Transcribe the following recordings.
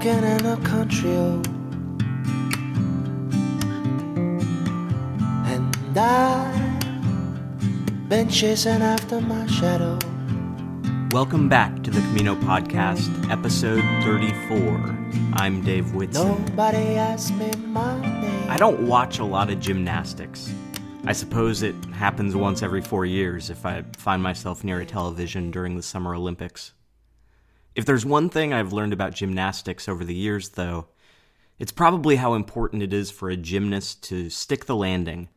walking in a country road. And I've been chasing after my shadow. Welcome back to the Camino Podcast, episode 34. I'm Dave Whitson. Nobody asked me my name. I don't watch a lot of gymnastics. I suppose it happens once every four years if I find myself near a television during the Summer Olympics. If there's one thing I've learned about gymnastics over the years, though, it's probably how important it is for a gymnast to stick the landing.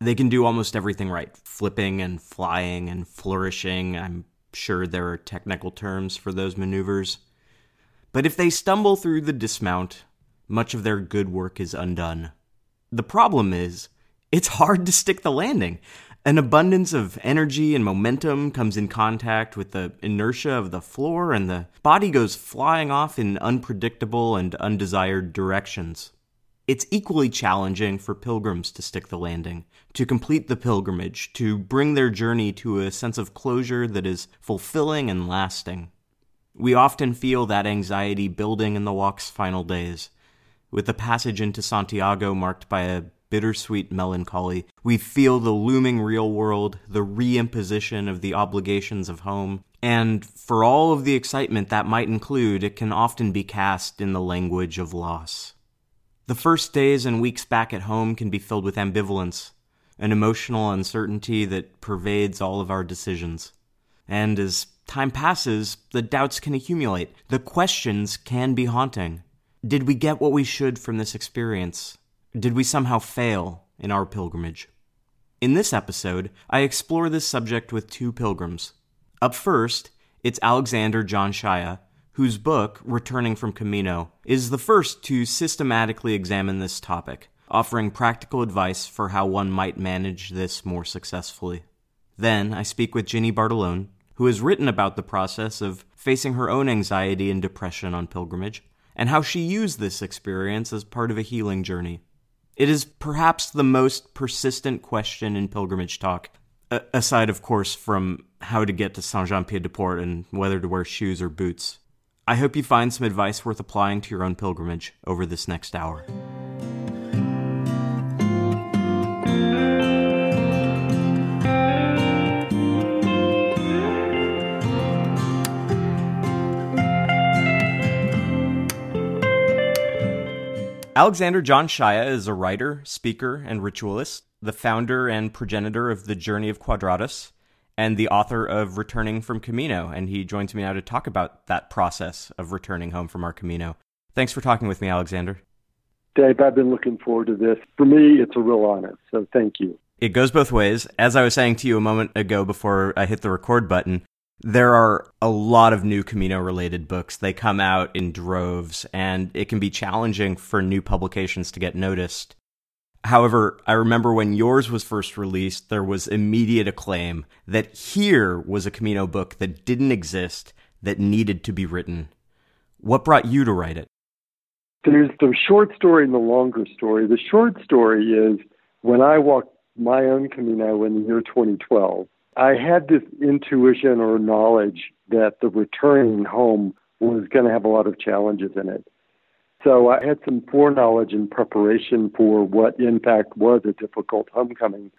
They can do almost everything right flipping and flying and flourishing. I'm sure there are technical terms for those maneuvers. But if they stumble through the dismount, much of their good work is undone. The problem is, it's hard to stick the landing. An abundance of energy and momentum comes in contact with the inertia of the floor, and the body goes flying off in unpredictable and undesired directions. It's equally challenging for pilgrims to stick the landing, to complete the pilgrimage, to bring their journey to a sense of closure that is fulfilling and lasting. We often feel that anxiety building in the walk's final days, with the passage into Santiago marked by a bittersweet melancholy. We feel the looming real world, the reimposition of the obligations of home, and for all of the excitement that might include, it can often be cast in the language of loss. The first days and weeks back at home can be filled with ambivalence, an emotional uncertainty that pervades all of our decisions. And as time passes, the doubts can accumulate, the questions can be haunting. Did we get what we should from this experience? Did we somehow fail in our pilgrimage? In this episode, I explore this subject with two pilgrims. Up first, it's Alexander John Shaia, whose book, Returning from Camino, is the first to systematically examine this topic, offering practical advice for how one might manage this more successfully. Then I speak with Ginny Bartolone, who has written about the process of facing her own anxiety and depression on pilgrimage, and how she used this experience as part of a healing journey. It is perhaps the most persistent question in pilgrimage talk, aside, of course, from how to get to Saint Jean Pied de Port and whether to wear shoes or boots. I hope you find some advice worth applying to your own pilgrimage over this next hour. Alexander John Shaia is a writer, speaker, and ritualist, the founder and progenitor of the Journey of Quadratos, and the author of Returning from Camino. And he joins me now to talk about that process of returning home from our Camino. Thanks for talking with me, Alexander. Dave, I've been looking forward to this. For me, it's a real honor, so thank you. It goes both ways. As I was saying to you a moment ago before I hit the record button, there are a lot of new Camino related books. They come out in droves, and it can be challenging for new publications to get noticed. However, I remember when yours was first released, there was immediate acclaim that here was a Camino book that didn't exist, that needed to be written. What brought you to write it? There's the short story and the longer story. The short story is when I walked my own Camino in the year 2012, I had this intuition or knowledge that the returning home was going to have a lot of challenges in it. So I had some foreknowledge and preparation for what, in fact, was a difficult homecoming.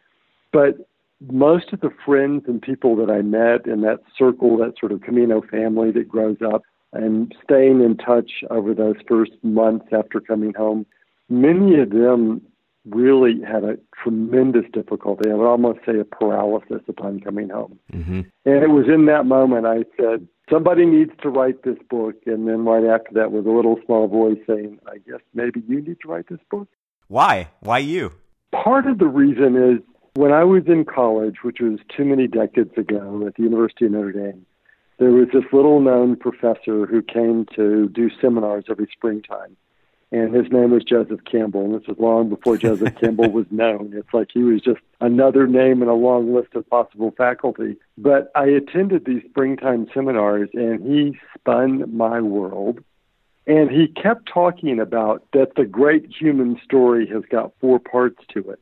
But most of the friends and people that I met in that circle, that sort of Camino family that grows up, and staying in touch over those first months after coming home, many of them really had a tremendous difficulty. I would almost say a paralysis upon coming home. Mm-hmm. And it was in that moment I said, somebody needs to write this book. And then right after that was a little small voice saying, I guess maybe you need to write this book. Why? Why you? Part of the reason is when I was in college, which was too many decades ago at the University of Notre Dame, there was this little known professor who came to do seminars every springtime and his name was Joseph Campbell. And this was long before Joseph Campbell was known. It's like he was just another name in a long list of possible faculty. But I attended these springtime seminars, and he spun my world. And he kept talking about that the great human story has got four parts to it,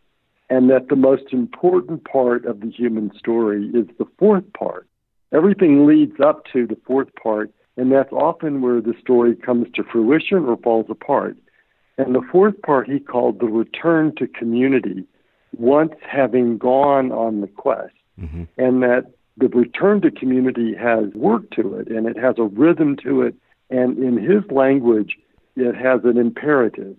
and that the most important part of the human story is the fourth part. Everything leads up to the fourth part, And that's often where the story comes to fruition or falls apart. And the fourth part he called the return to community, once having gone on the quest. Mm-hmm. And that the return to community has work to it and it has a rhythm to it. And in his language, it has an imperative.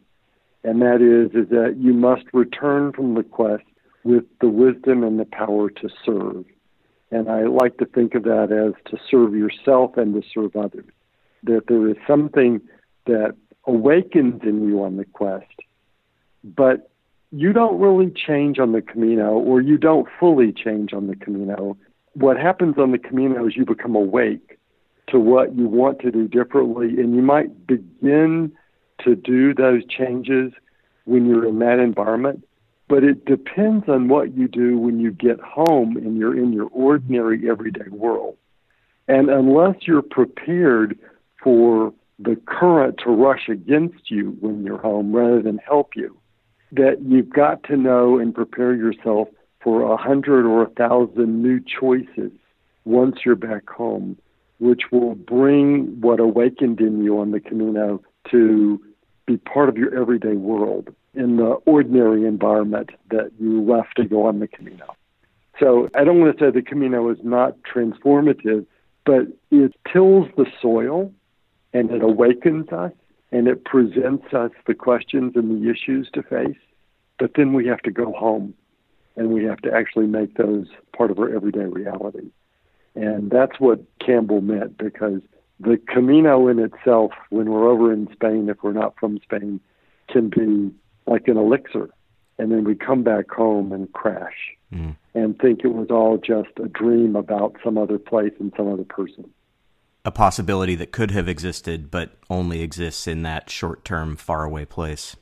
And that is, is that you must return from the quest with the wisdom and the power to serve. And I like to think of that as to serve yourself and to serve others. That there is something that awakens in you on the quest, but you don't really change on the Camino, or you don't fully change on the Camino. What happens on the Camino is you become awake to what you want to do differently, and you might begin to do those changes when you're in that environment. But it depends on what you do when you get home and you're in your ordinary everyday world. And unless you're prepared for the current to rush against you when you're home rather than help you, that you've got to know and prepare yourself for a hundred or a thousand new choices once you're back home, which will bring what awakened in you on the Camino to be part of your everyday world in the ordinary environment that you left to go on the Camino. So I don't want to say the Camino is not transformative, but it tills the soil and it awakens us and it presents us the questions and the issues to face. But then we have to go home and we have to actually make those part of our everyday reality. And that's what Campbell meant because the Camino in itself, when we're over in Spain, if we're not from Spain, can be like an elixir. And then we come back home and crash mm. and think it was all just a dream about some other place and some other person. A possibility that could have existed, but only exists in that short term, faraway place.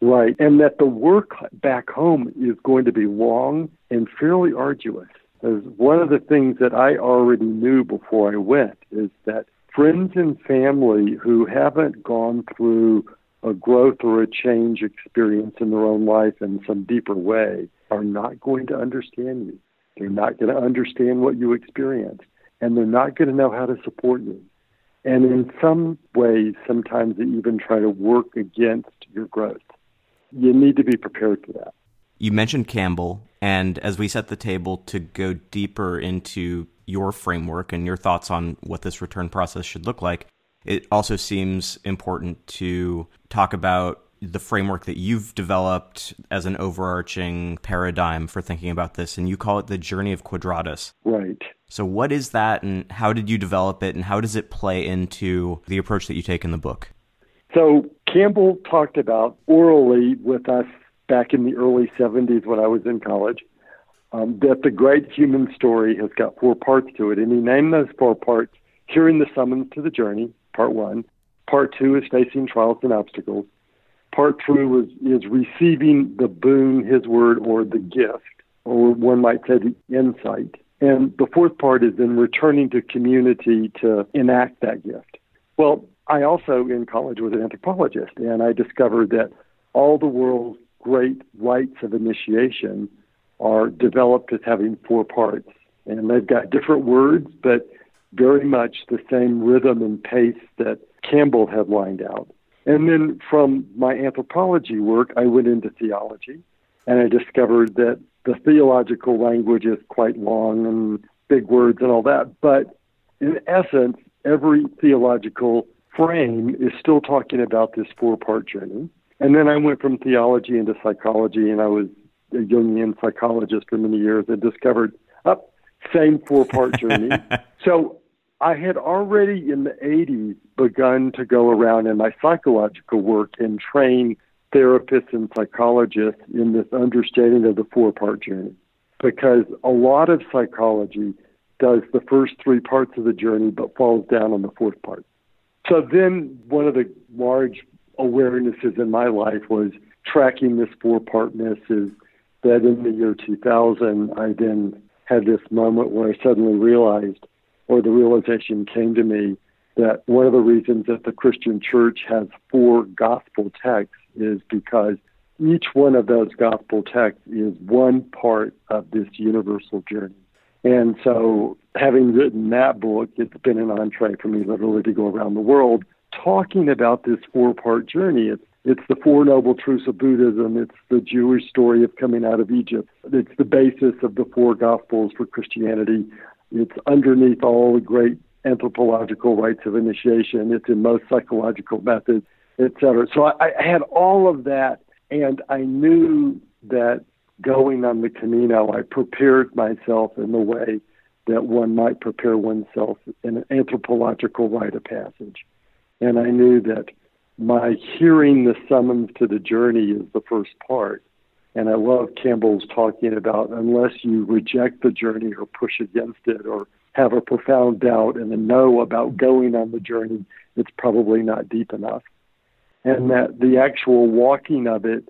Right. And that the work back home is going to be long and fairly arduous. As one of the things that I already knew before I went is that friends and family who haven't gone through a growth or a change experience in their own life in some deeper way are not going to understand you. They're not going to understand what you experienced, and they're not going to know how to support you. And in some ways, sometimes they even try to work against your growth. You need to be prepared for that. You mentioned Campbell, and as we set the table to go deeper into your framework and your thoughts on what this return process should look like, it also seems important to talk about the framework that you've developed as an overarching paradigm for thinking about this, and you call it the journey of Quadratos. Right. So, what is that, and how did you develop it, and how does it play into the approach that you take in the book? So, Campbell talked about orally with us back in the early 70s when I was in college um, that the great human story has got four parts to it, and he named those four parts hearing the summons to the journey, part one. Part two is facing trials and obstacles. Part three was is receiving the boon, his word, or the gift, or one might say the insight. And the fourth part is then returning to community to enact that gift. Well, I also in college was an anthropologist, and I discovered that all the world's great rites of initiation are developed as having four parts. And they've got different words, but very much the same rhythm and pace that Campbell had lined out. And then from my anthropology work, I went into theology, and I discovered that the theological language is quite long and big words and all that. But in essence, every theological frame is still talking about this four part journey. And then I went from theology into psychology, and I was a Jungian psychologist for many years and discovered, up, oh, same four part journey. so I had already in the 80s begun to go around in my psychological work and train therapists and psychologists in this understanding of the four part journey. Because a lot of psychology does the first three parts of the journey but falls down on the fourth part. So then one of the large awarenesses in my life was tracking this four partness is that in the year 2000, I then had this moment where I suddenly realized or the realization came to me that one of the reasons that the Christian church has four gospel texts is because each one of those gospel texts is one part of this universal journey. And so, having written that book, it's been an entree for me literally to go around the world talking about this four part journey. It's, it's the Four Noble Truths of Buddhism, it's the Jewish story of coming out of Egypt, it's the basis of the four Gospels for Christianity, it's underneath all the great anthropological rites of initiation, it's in most psychological methods, etc. So I, I had all of that, and I knew that going on the Camino, I prepared myself in the way that one might prepare oneself in an anthropological rite of passage. And I knew that my hearing the summons to the journey is the first part. And I love Campbell's talking about unless you reject the journey or push against it or have a profound doubt and a no about going on the journey, it's probably not deep enough. And that the actual walking of it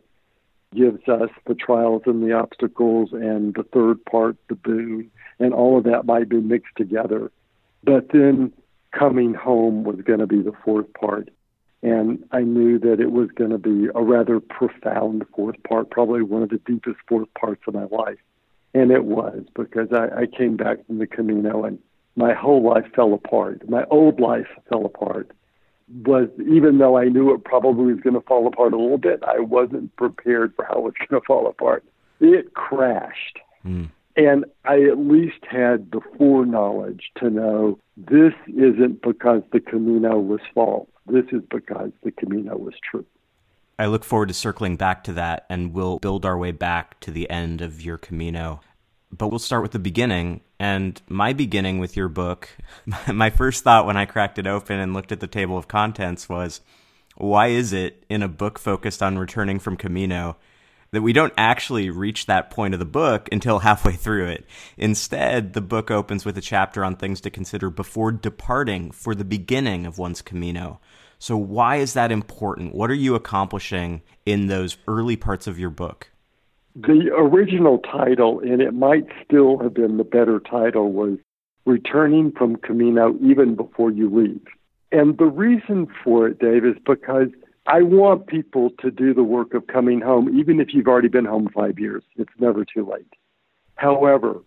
gives us the trials and the obstacles and the third part, the boon, and all of that might be mixed together. But then coming home was going to be the fourth part. And I knew that it was going to be a rather profound fourth part, probably one of the deepest fourth parts of my life. And it was because I, I came back from the Camino and my whole life fell apart. My old life fell apart was even though I knew it probably was going to fall apart a little bit, I wasn't prepared for how it was going to fall apart. It crashed. Mm. And I at least had the foreknowledge to know this isn't because the Camino was false. This is because the Camino was true. I look forward to circling back to that, and we'll build our way back to the end of your Camino. But we'll start with the beginning. And my beginning with your book, my first thought when I cracked it open and looked at the table of contents was why is it in a book focused on returning from Camino that we don't actually reach that point of the book until halfway through it? Instead, the book opens with a chapter on things to consider before departing for the beginning of one's Camino. So, why is that important? What are you accomplishing in those early parts of your book? The original title, and it might still have been the better title, was Returning from Camino Even Before You Leave. And the reason for it, Dave, is because I want people to do the work of coming home, even if you've already been home five years. It's never too late. However,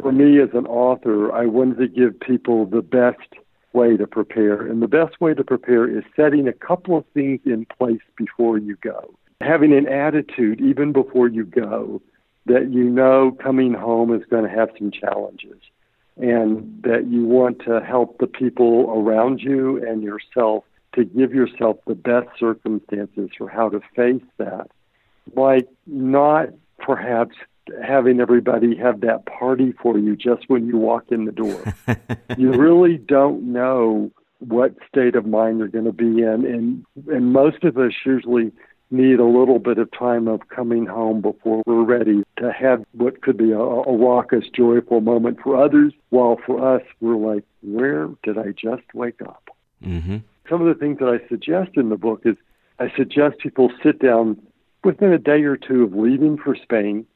for me as an author, I wanted to give people the best way to prepare. And the best way to prepare is setting a couple of things in place before you go having an attitude even before you go that you know coming home is going to have some challenges and that you want to help the people around you and yourself to give yourself the best circumstances for how to face that. Like not perhaps having everybody have that party for you just when you walk in the door. you really don't know what state of mind you're going to be in and and most of us usually need a little bit of time of coming home before we're ready to have what could be a, a raucous, joyful moment for others, while for us, we're like, where did I just wake up? Mm-hmm. Some of the things that I suggest in the book is I suggest people sit down within a day or two of leaving for Spain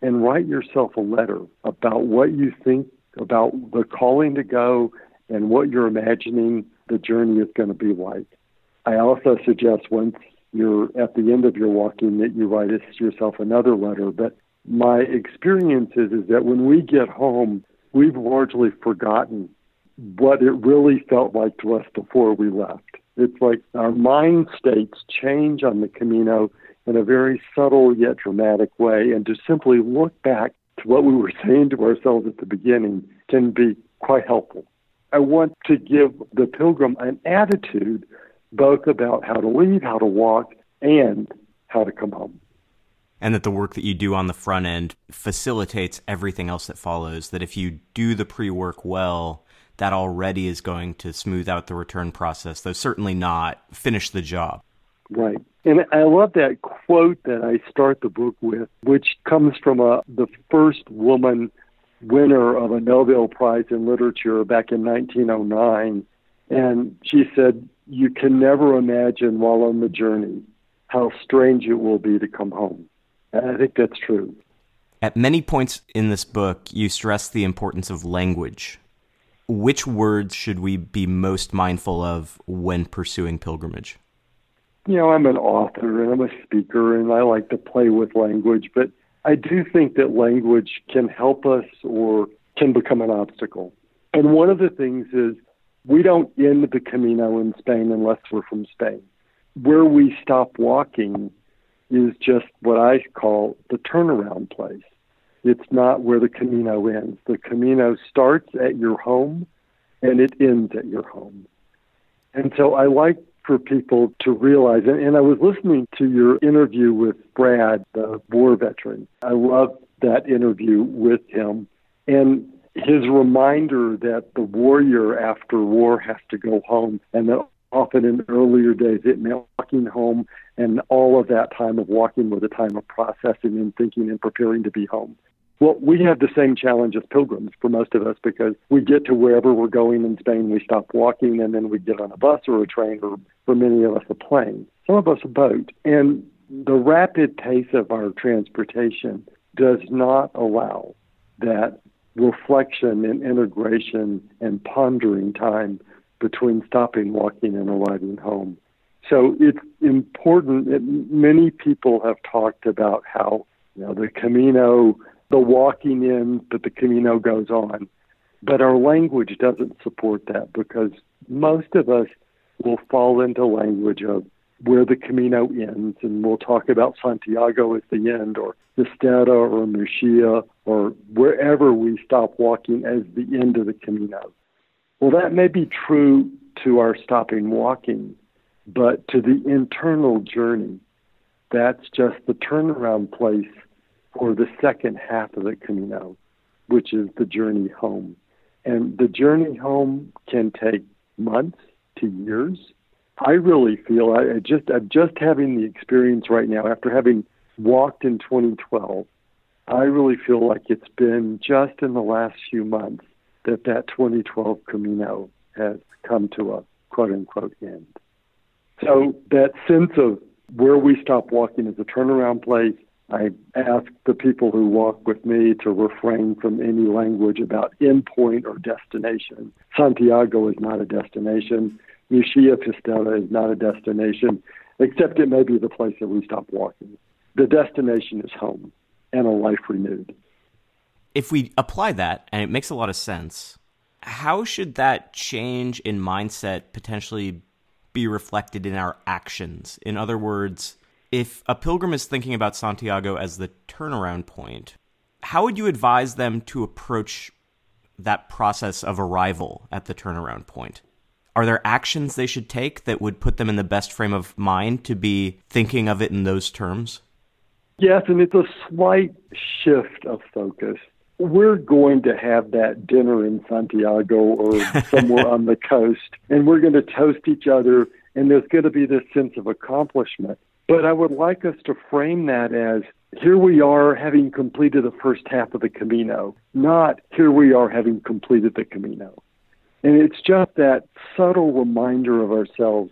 and write yourself a letter about what you think about the calling to go and what you're imagining the journey is going to be like. I also suggest once you're at the end of your walking that you write yourself another letter. But my experience is, is that when we get home, we've largely forgotten what it really felt like to us before we left. It's like our mind states change on the Camino in a very subtle yet dramatic way, and to simply look back to what we were saying to ourselves at the beginning can be quite helpful. I want to give the pilgrim an attitude both about how to leave, how to walk, and how to come home. And that the work that you do on the front end facilitates everything else that follows. That if you do the pre work well, that already is going to smooth out the return process, though certainly not finish the job. Right. And I love that quote that I start the book with, which comes from a, the first woman winner of a Nobel Prize in Literature back in 1909. And she said, you can never imagine while on the journey how strange it will be to come home. And I think that's true. At many points in this book, you stress the importance of language. Which words should we be most mindful of when pursuing pilgrimage? You know, I'm an author and I'm a speaker and I like to play with language, but I do think that language can help us or can become an obstacle. And one of the things is we don't end the Camino in Spain unless we're from Spain. Where we stop walking is just what I call the turnaround place. It's not where the Camino ends. The Camino starts at your home and it ends at your home. And so I like for people to realize, and, and I was listening to your interview with Brad, the war veteran. I loved that interview with him. And his reminder that the warrior after war has to go home, and that often in earlier days it meant walking home, and all of that time of walking was a time of processing and thinking and preparing to be home. Well, we have the same challenge as pilgrims for most of us because we get to wherever we're going in Spain, we stop walking, and then we get on a bus or a train, or for many of us, a plane. Some of us, a boat. And the rapid pace of our transportation does not allow that reflection and integration and pondering time between stopping walking and arriving home. So it's important that many people have talked about how you know the Camino the walking in, but the Camino goes on. But our language doesn't support that because most of us will fall into language of where the Camino ends, and we'll talk about Santiago as the end, or Fisterra or Muxía, or wherever we stop walking as the end of the Camino. Well, that may be true to our stopping walking, but to the internal journey, that's just the turnaround place for the second half of the Camino, which is the journey home. And the journey home can take months to years. I really feel I, just I'm just having the experience right now after having walked in 2012. I really feel like it's been just in the last few months that that 2012 Camino has come to a quote unquote end. So that sense of where we stop walking is a turnaround place I ask the people who walk with me to refrain from any language about endpoint or destination. Santiago is not a destination. Murcia Pistela is not a destination, except it may be the place that we stop walking. The destination is home and a life renewed. If we apply that, and it makes a lot of sense, how should that change in mindset potentially be reflected in our actions? In other words, if a pilgrim is thinking about Santiago as the turnaround point, how would you advise them to approach that process of arrival at the turnaround point? Are there actions they should take that would put them in the best frame of mind to be thinking of it in those terms? Yes, and it's a slight shift of focus. We're going to have that dinner in Santiago or somewhere on the coast, and we're going to toast each other, and there's going to be this sense of accomplishment. But I would like us to frame that as here we are having completed the first half of the Camino, not here we are having completed the Camino. And it's just that subtle reminder of ourselves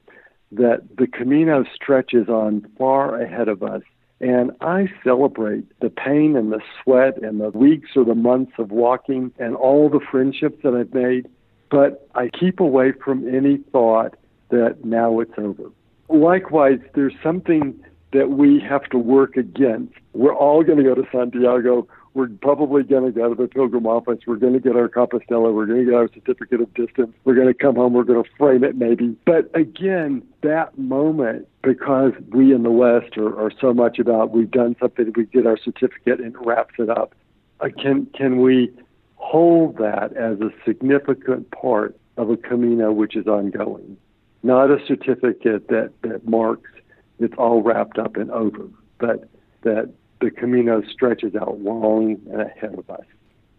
that the Camino stretches on far ahead of us. And I celebrate the pain and the sweat and the weeks or the months of walking and all the friendships that I've made. But I keep away from any thought that now it's over likewise, there's something that we have to work against. We're all going to go to Santiago. We're probably going to go to the pilgrim office. We're going to get our Compostela. We're going to get our certificate of distance. We're going to come home. We're going to frame it maybe. But again, that moment, because we in the West are, are so much about we've done something, we get our certificate and it wraps it up. Uh, can can we hold that as a significant part of a Camino which is ongoing? not a certificate that, that marks it's all wrapped up and over, but that the Camino stretches out long and ahead of us.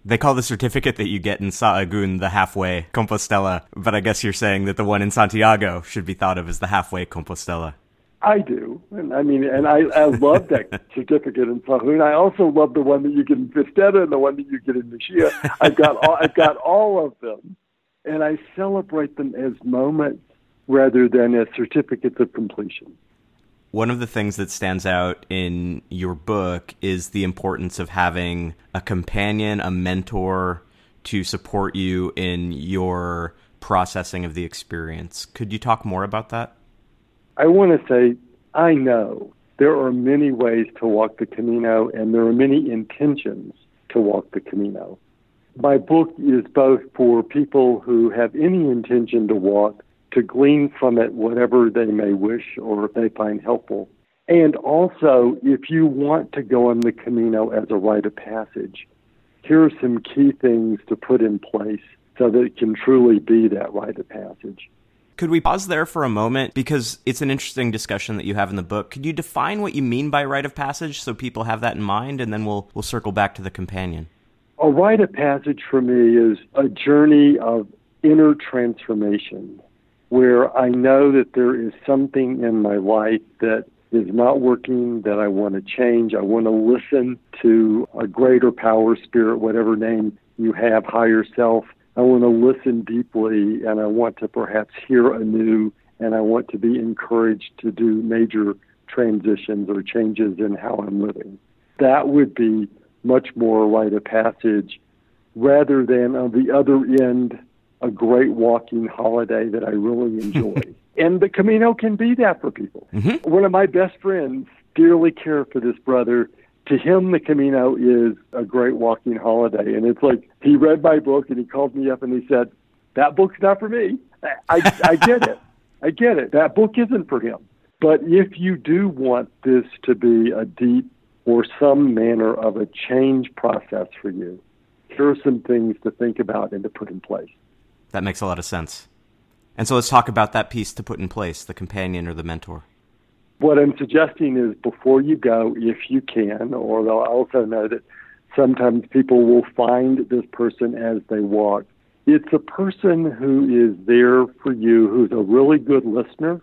They call the certificate that you get in Sahagún the halfway Compostela, but I guess you're saying that the one in Santiago should be thought of as the halfway Compostela. I do, and I mean, and I, I love that certificate in Sahagún. I also love the one that you get in Fisterra and the one that you get in Muxía. I've got all, I've got all of them, and I celebrate them as moments rather than as certificates of completion. One of the things that stands out in your book is the importance of having a companion, a mentor to support you in your processing of the experience. Could you talk more about that? I want to say, I know there are many ways to walk the Camino, and there are many intentions to walk the Camino. My book is both for people who have any intention to walk, to glean from it whatever they may wish or they find helpful. And also, if you want to go on the Camino as a rite of passage, here are some key things to put in place so that it can truly be that rite of passage. Could we pause there for a moment? Because it's an interesting discussion that you have in the book. Could you define what you mean by rite of passage so people have that in mind, and then we'll, we'll circle back to the companion? A rite of passage for me is a journey of inner transformation where I know that there is something in my life that is not working, that I want to change. I want to listen to a greater power, spirit, whatever name you have, higher self, I want to listen deeply and I want to perhaps hear anew and I want to be encouraged to do major transitions or changes in how I'm living. That would be much more a rite of passage rather than on the other end a great walking holiday that I really enjoy. and the Camino can be that for people. Mm-hmm. One of my best friends dearly care for this brother to him, the Camino is a great walking holiday. And it's like he read my book and he called me up and he said, That book's not for me. I, I get it. I get it. That book isn't for him. But if you do want this to be a deep or some manner of a change process for you, here are some things to think about and to put in place. That makes a lot of sense. And so let's talk about that piece to put in place the companion or the mentor. What I'm suggesting is before you go, if you can, or they'll also know that sometimes people will find this person as they walk. It's a person who is there for you, who's a really good listener,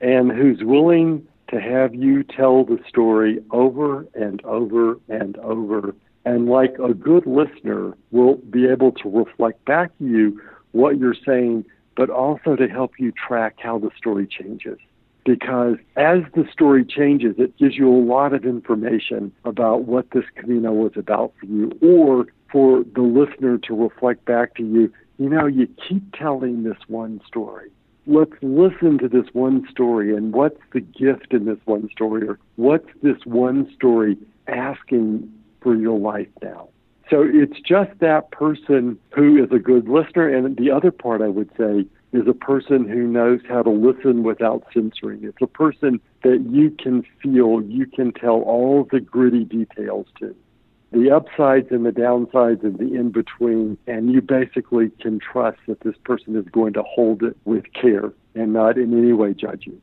and who's willing to have you tell the story over and over and over. And like a good listener, will be able to reflect back to you what you're saying, but also to help you track how the story changes because as the story changes, it gives you a lot of information about what this Camino was about for you, or for the listener to reflect back to you, you know, you keep telling this one story. Let's listen to this one story and what's the gift in this one story, or what's this one story asking for your life now? So it's just that person who is a good listener. And the other part I would say is a person who knows how to listen without censoring. It's a person that you can feel, you can tell all the gritty details to. The upsides and the downsides and the in between, and you basically can trust that this person is going to hold it with care and not in any way judge you.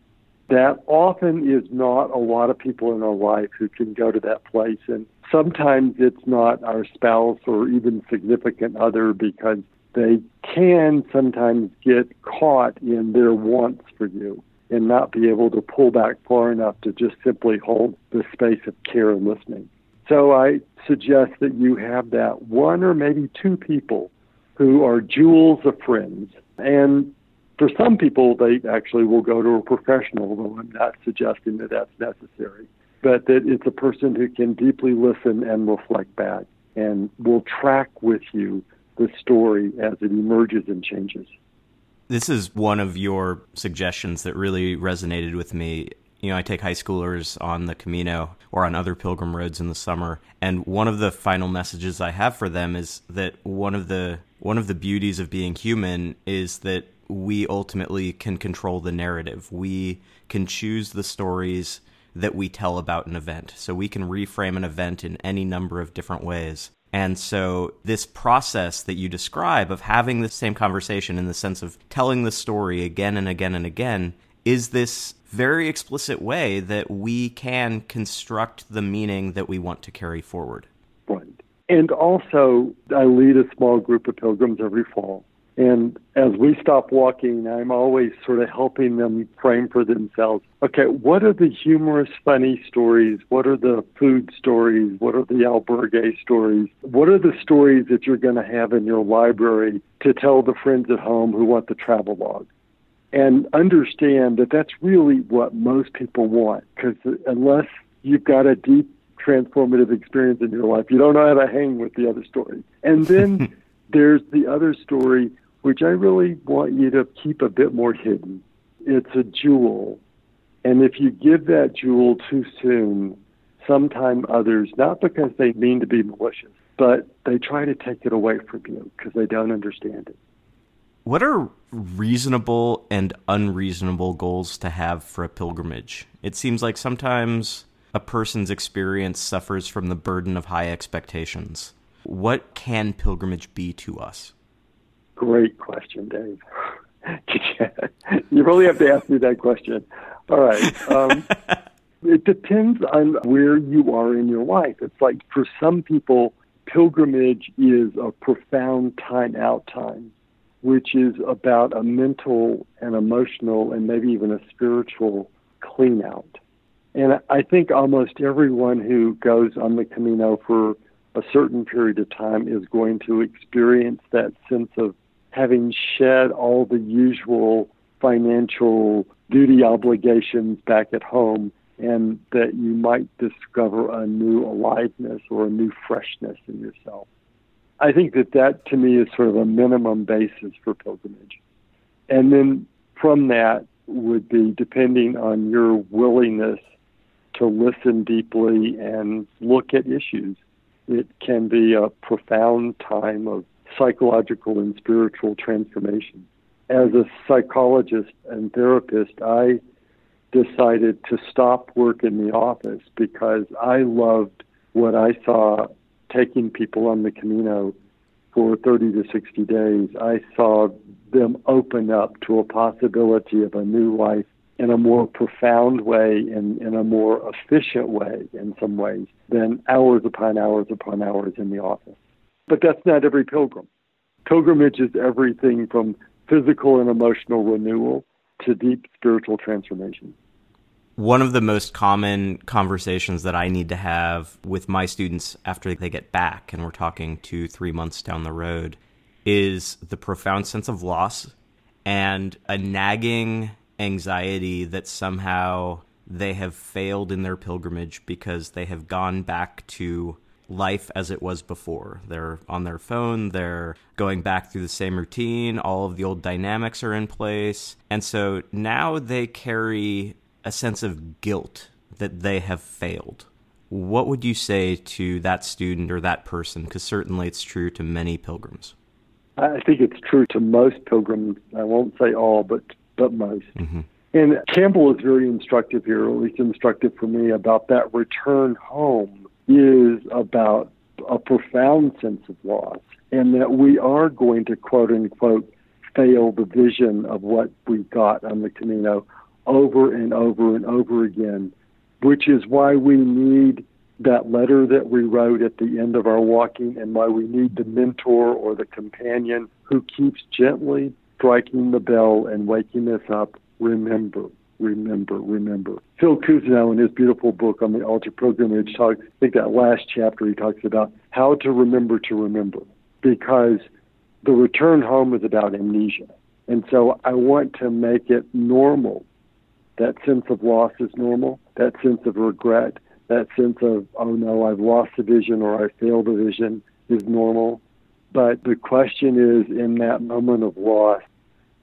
That often is not a lot of people in our life who can go to that place. And sometimes it's not our spouse or even significant other because they can sometimes get caught in their wants for you and not be able to pull back far enough to just simply hold the space of care and listening. So I suggest that you have that one or maybe two people who are jewels of friends. And for some people, they actually will go to a professional, though I'm not suggesting that that's necessary. But that it's a person who can deeply listen and reflect back and will track with you the story as it emerges and changes. This is one of your suggestions that really resonated with me. You know, I take high schoolers on the Camino or on other pilgrim roads in the summer, and one of the final messages I have for them is that one of the one of the beauties of being human is that we ultimately can control the narrative. We can choose the stories that we tell about an event. So we can reframe an event in any number of different ways. And so, this process that you describe of having the same conversation in the sense of telling the story again and again and again is this very explicit way that we can construct the meaning that we want to carry forward. Right. And also, I lead a small group of pilgrims every fall. And as we stop walking, I'm always sort of helping them frame for themselves okay, what are the humorous, funny stories? What are the food stories? What are the albergue stories? What are the stories that you're going to have in your library to tell the friends at home who want the travel log? And understand that that's really what most people want because unless you've got a deep transformative experience in your life, you don't know how to hang with the other story. And then there's the other story which I really want you to keep a bit more hidden. It's a jewel. And if you give that jewel too soon, sometime others, not because they mean to be malicious, but they try to take it away from you because they don't understand it. What are reasonable and unreasonable goals to have for a pilgrimage? It seems like sometimes a person's experience suffers from the burden of high expectations. What can pilgrimage be to us? Great question, Dave. you really have to ask me that question. All right. Um, it depends on where you are in your life. It's like for some people, pilgrimage is a profound time out time, which is about a mental and emotional and maybe even a spiritual clean out. And I think almost everyone who goes on the Camino for a certain period of time is going to experience that sense of having shed all the usual financial duty obligations back at home and that you might discover a new aliveness or a new freshness in yourself. I think that that to me is sort of a minimum basis for pilgrimage. And then from that would be depending on your willingness to listen deeply and look at issues. It can be a profound time of psychological and spiritual transformation. As a psychologist and therapist, I decided to stop work in the office because I loved what I saw taking people on the Camino for 30 to 60 days. I saw them open up to a possibility of a new life in a more profound way and in a more efficient way in some ways than hours upon hours upon hours in the office. But that's not every pilgrim. Pilgrimage is everything from physical and emotional renewal to deep spiritual transformation. One of the most common conversations that I need to have with my students after they get back, and we're talking two, three months down the road, is the profound sense of loss and a nagging anxiety that somehow they have failed in their pilgrimage because they have gone back to life as it was before. They're on their phone, they're going back through the same routine, all of the old dynamics are in place. And so now they carry a sense of guilt that they have failed. What would you say to that student or that person? Because certainly it's true to many pilgrims. I think it's true to most pilgrims. I won't say all, but but most. Mm-hmm. And Campbell is very instructive here, or at least instructive for me, about that return home is about a profound sense of loss and that we are going to quote unquote fail the vision of what we got on the Camino over and over and over again, which is why we need that letter that we wrote at the end of our walking and why we need the mentor or the companion who keeps gently striking the bell and waking us up. Remember, remember, remember. Phil Cousineau, in his beautiful book on the Art of Pilgrimage, talks, I think that last chapter he talks about how to remember to remember because the return home is about amnesia. And so I want to make it normal. That sense of loss is normal. That sense of regret, that sense of, oh no, I've lost a vision or I failed a vision is normal. But the question is, in that moment of loss,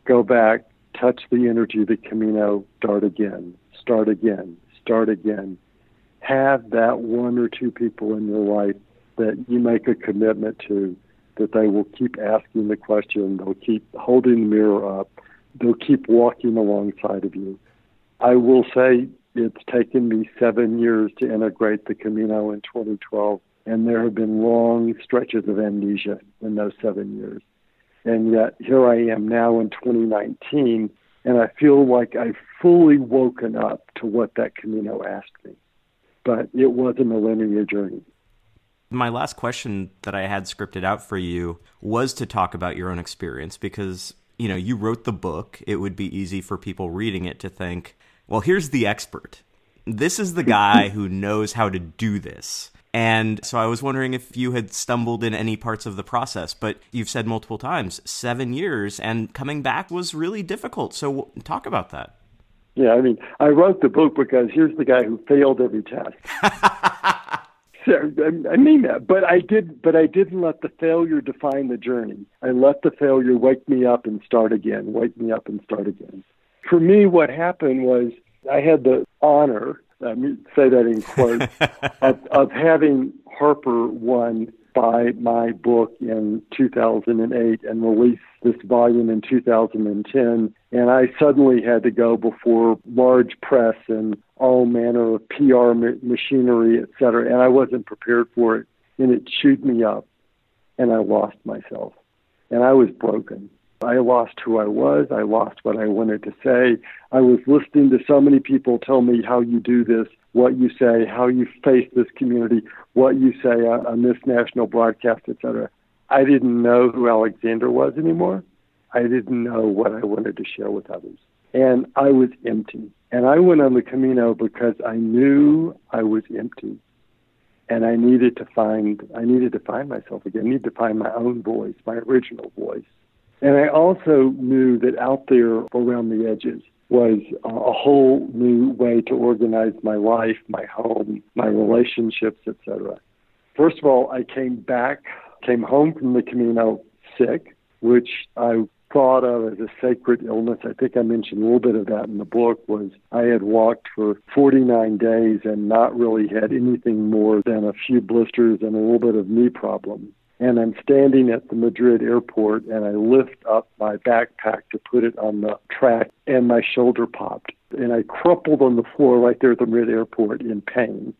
go back, touch the energy of the Camino, start again, start again, start again. Have that one or two people in your life that you make a commitment to, that they will keep asking the question, they'll keep holding the mirror up, they'll keep walking alongside of you. I will say it's taken me seven years to integrate the Camino in 2012, and there have been long stretches of amnesia in those seven years. And yet here I am now in 2019, and I feel like I've fully woken up to what that Camino asked me. But it wasn't a linear journey. My last question that I had scripted out for you was to talk about your own experience because, you know, you wrote the book. It would be easy for people reading it to think, well, here's the expert. This is the guy who knows how to do this. And so I was wondering if you had stumbled in any parts of the process, but you've said multiple times seven years, and coming back was really difficult. So talk about that. Yeah, I mean, I wrote the book because here's the guy who failed every test. so, I mean that, but I did, but I didn't let the failure define the journey. I let the failure wake me up and start again, wake me up and start again. For me, what happened was I had the honor I say that in quotes, of, of having HarperOne buy my book in 2008 and release this volume in 2010. And I suddenly had to go before large press and all manner of PR machinery, et cetera. And I wasn't prepared for it. And it chewed me up. And I lost myself. And I was broken. I lost who I was. I lost what I wanted to say. I was listening to so many people tell me how you do this, what you say, how you face this community, what you say on, on this national broadcast, etc. I didn't know who Alexander was anymore. I didn't know what I wanted to share with others. And I was empty. And I went on the Camino because I knew I was empty. And I needed to find I needed to find myself again. I needed to find my own voice, my original voice. And I also knew that out there around the edges was a whole new way to organize my life, my home, my relationships, etc. First of all, I came back, came home from the Camino sick, which I thought of as a sacred illness. I think I mentioned a little bit of that in the book was I had walked for 49 days and not really had anything more than a few blisters and a little bit of knee problem and I'm standing at the Madrid airport and I lift up my backpack to put it on the track and my shoulder popped and I crumpled on the floor right there at the Madrid airport in pain.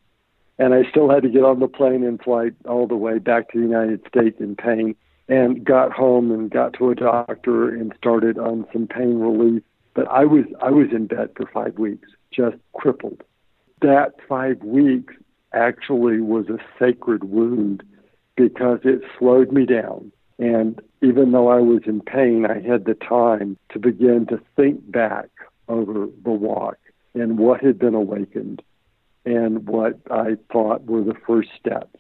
And I still had to get on the plane and fly all the way back to the United States in pain and got home and got to a doctor and started on some pain relief. But I was I was in bed for five weeks, just crippled. That five weeks actually was a sacred wound because it slowed me down. And even though I was in pain, I had the time to begin to think back over the walk and what had been awakened and what I thought were the first steps.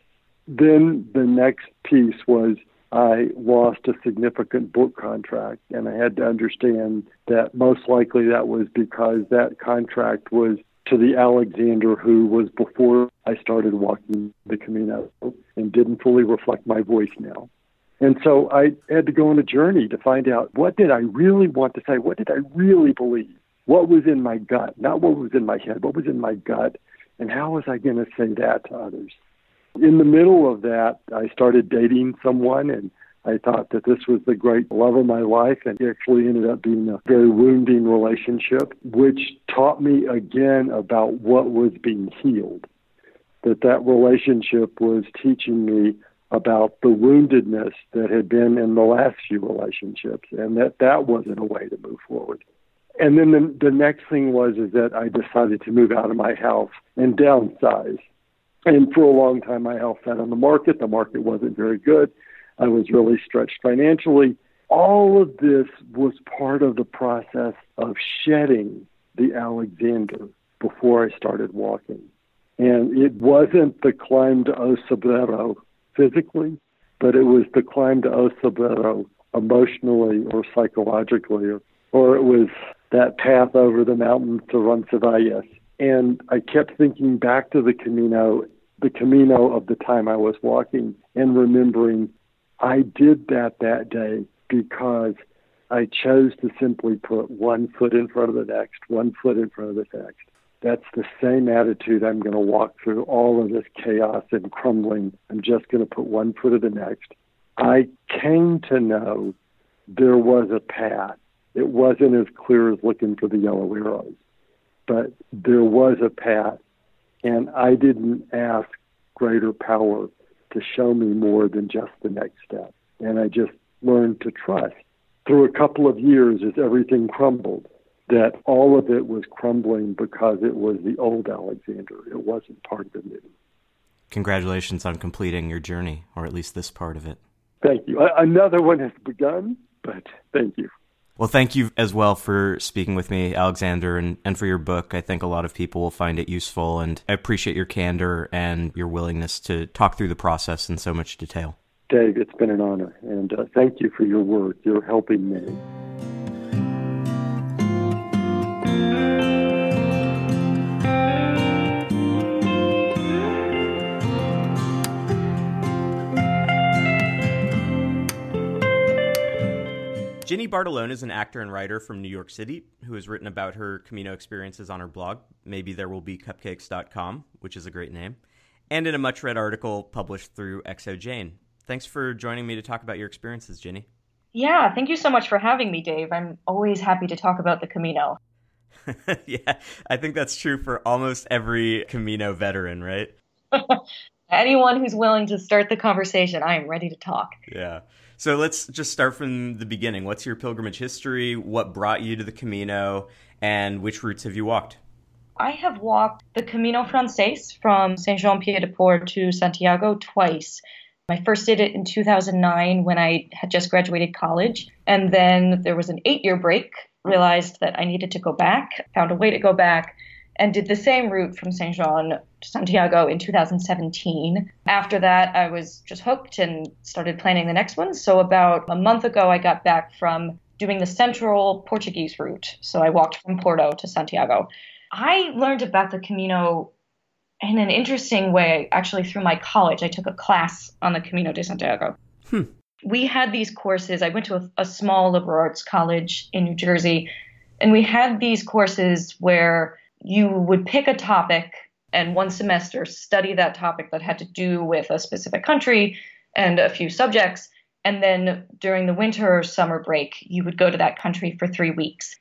Then the next piece was I lost a significant book contract, and I had to understand that most likely that was because that contract was to the Alexander who was before I started walking the Camino and didn't fully reflect my voice now. And so I had to go on a journey to find out what did I really want to say? What did I really believe? What was in my gut? Not what was in my head, what was in my gut? And how was I going to say that to others? In the middle of that, I started dating someone and I thought that this was the great love of my life, and it actually ended up being a very wounding relationship, which taught me again about what was being healed. That that relationship was teaching me about the woundedness that had been in the last few relationships, and that that wasn't a way to move forward. And then the, the next thing was is that I decided to move out of my house and downsize. And for a long time, my house sat on the market. The market wasn't very good. I was really stretched financially. All of this was part of the process of shedding the Alexander before I started walking. And it wasn't the climb to O Cebreiro physically, but it was the climb to O Cebreiro emotionally or psychologically, or, or it was that path over the mountains to Roncesvalles. And I kept thinking back to the Camino, the Camino of the time I was walking, and remembering I did that that day because I chose to simply put one foot in front of the next, one foot in front of the next. That's the same attitude I'm going to walk through all of this chaos and crumbling. I'm just going to put one foot at the next. I came to know there was a path. It wasn't as clear as looking for the yellow arrows, but there was a path. And I didn't ask greater power to show me more than just the next step. And I just learned to trust. Through a couple of years, as everything crumbled, that all of it was crumbling because it was the old Alexander. It wasn't part of the new. Congratulations on completing your journey, or at least this part of it. Thank you. Another one has begun, but thank you. Well, thank you as well for speaking with me, Alexander, and, and for your book. I think a lot of people will find it useful, and I appreciate your candor and your willingness to talk through the process in so much detail. Dave, it's been an honor, and uh, thank you for your work. You're helping me. Ginny Bartolone is an actor and writer from New York City who has written about her Camino experiences on her blog, maybe there will be cupcakes.com, which is a great name. and in a much read article published through XOJane. Thanks for joining me to talk about your experiences, Ginny. Yeah, thank you so much for having me, Dave. I'm always happy to talk about the Camino. yeah, I think that's true for almost every Camino veteran, right? Anyone who's willing to start the conversation, I am ready to talk. Yeah. So let's just start from the beginning. What's your pilgrimage history? What brought you to the Camino? And which routes have you walked? I have walked the Camino Frances from Saint Jean Pied de Port to Santiago twice. I first did it in 2009 when I had just graduated college. And then there was an eight year break, realized that I needed to go back, found a way to go back, and did the same route from Saint Jean to Santiago in 2017. After that, I was just hooked and started planning the next one. So, about a month ago, I got back from doing the central Portuguese route. So, I walked from Porto to Santiago. I learned about the Camino in an interesting way, actually, through my college. I took a class on the Camino de Santiago. Hmm. We had these courses. I went to a, a small liberal arts college in New Jersey, and we had these courses where you would pick a topic and one semester study that topic that had to do with a specific country and a few subjects. And then during the winter or summer break, you would go to that country for three weeks.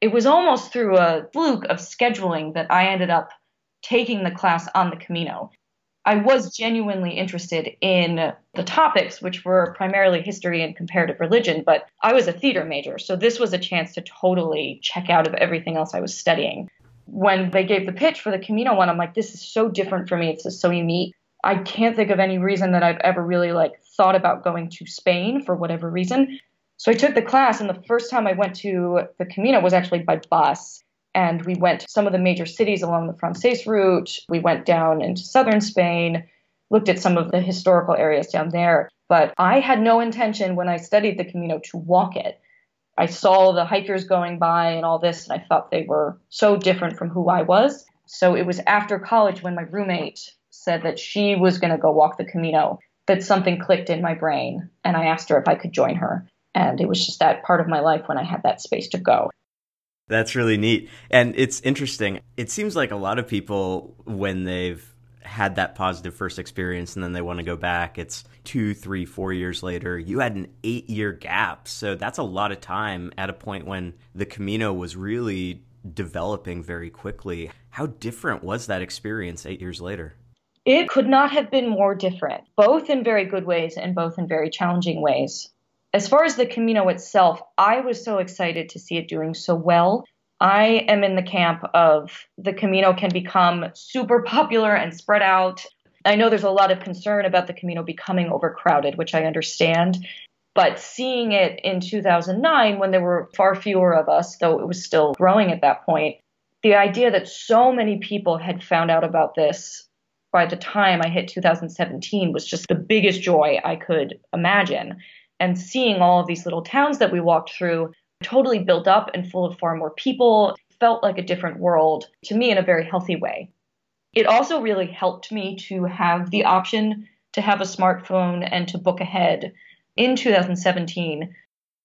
It was almost through a fluke of scheduling that I ended up taking the class on the Camino. I was genuinely interested in the topics, which were primarily history and comparative religion, but I was a theater major, so this was a chance to totally check out of everything else I was studying when they gave the pitch for the Camino one, I'm like, this is so different for me. It's just so unique. I can't think of any reason that I've ever really like thought about going to Spain for whatever reason. So I took the class, and the first time I went to the Camino was actually by bus. And we went to some of the major cities along the Frances route. We went down into southern Spain, looked at some of the historical areas down there. But I had no intention when I studied the Camino to walk it. I saw the hikers going by and all this, and I thought they were so different from who I was. So it was after college when my roommate said that she was going to go walk the Camino that something clicked in my brain, and I asked her if I could join her. And it was just that part of my life when I had that space to go. That's really neat. And it's interesting. It seems like a lot of people, when they've had that positive first experience and then they want to go back, it's two, three, four years later. You had an eight year gap. So that's a lot of time at a point when the Camino was really developing very quickly. How different was that experience eight years later? It could not have been more different, both in very good ways and both in very challenging ways. As far as the Camino itself, I was so excited to see it doing so well I am in the camp of the Camino can become super popular and spread out. I know there's a lot of concern about the Camino becoming overcrowded, which I understand. But seeing it in 2009, when there were far fewer of us, though it was still growing at that point, the idea that so many people had found out about this by the time I hit 2017 was just the biggest joy I could imagine. And seeing all of these little towns that we walked through totally built up and full of far more people. felt like a different world to me in a very healthy way. It also really helped me to have the option to have a smartphone and to book ahead in 2017.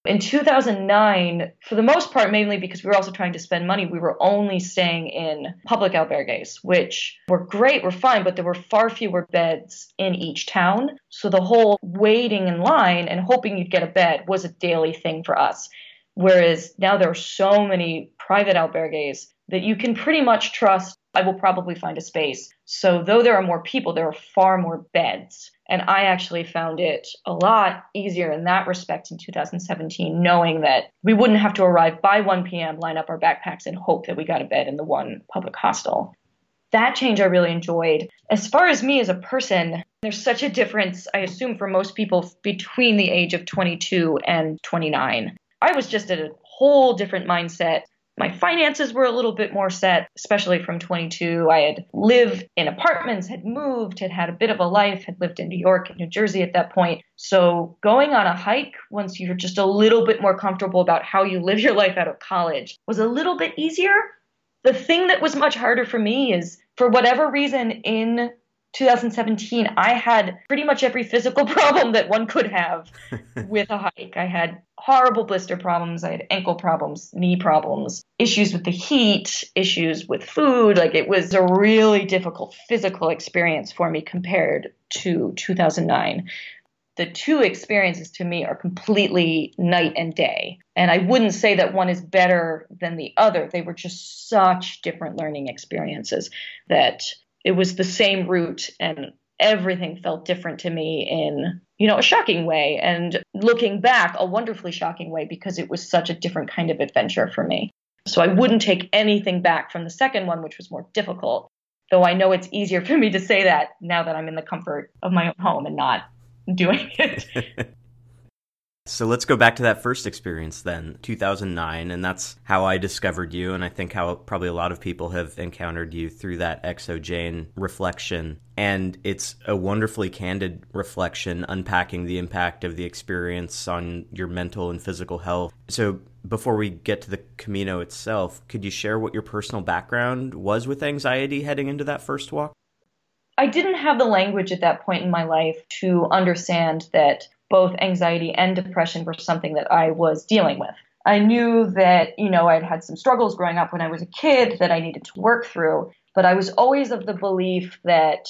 In 2009, for the most part, mainly because we were also trying to spend money, we were only staying in public albergues, which were great, were fine, but there were far fewer beds in each town. So the whole waiting in line and hoping you'd get a bed was a daily thing for us. Whereas now there are so many private albergues that you can pretty much trust I will probably find a space. So, though there are more people, there are far more beds. And I actually found it a lot easier in that respect in 2017, knowing that we wouldn't have to arrive by 1 p.m., line up our backpacks, and hope that we got a bed in the one public hostel. That change I really enjoyed. As far as me as a person, there's such a difference, I assume, for most people between the age of 22 and 29. I was just at a whole different mindset. My finances were a little bit more set, especially from 22. I had lived in apartments, had moved, had had a bit of a life, had lived in New York and New Jersey at that point. So going on a hike, once you're just a little bit more comfortable about how you live your life out of college, was a little bit easier. The thing that was much harder for me is, for whatever reason, in 2017, I had pretty much every physical problem that one could have with a hike. I had horrible blister problems, I had ankle problems, knee problems, issues with the heat, issues with food. Like it was a really difficult physical experience for me compared to 2009 the two experiences to me are completely night and day. And I wouldn't say that one is better than the other. They were just such different learning experiences that it was the same route and everything felt different to me in you know a shocking way and looking back a wonderfully shocking way because it was such a different kind of adventure for me. So i wouldn't take anything back from the second one which was more difficult though i know it's easier for me to say that now that i'm in the comfort of my own home and not doing it So let's go back to that first experience then, 2009, and that's how I discovered you, and I think how probably a lot of people have encountered you through that XOJane reflection. And it's a wonderfully candid reflection, unpacking the impact of the experience on your mental and physical health. So before we get to the Camino itself, could you share what your personal background was with anxiety heading into that first walk? I didn't have the language at that point in my life to understand that both anxiety and depression were something that I was dealing with. I knew that, you know, I'd had some struggles growing up when I was a kid that I needed to work through, but I was always of the belief that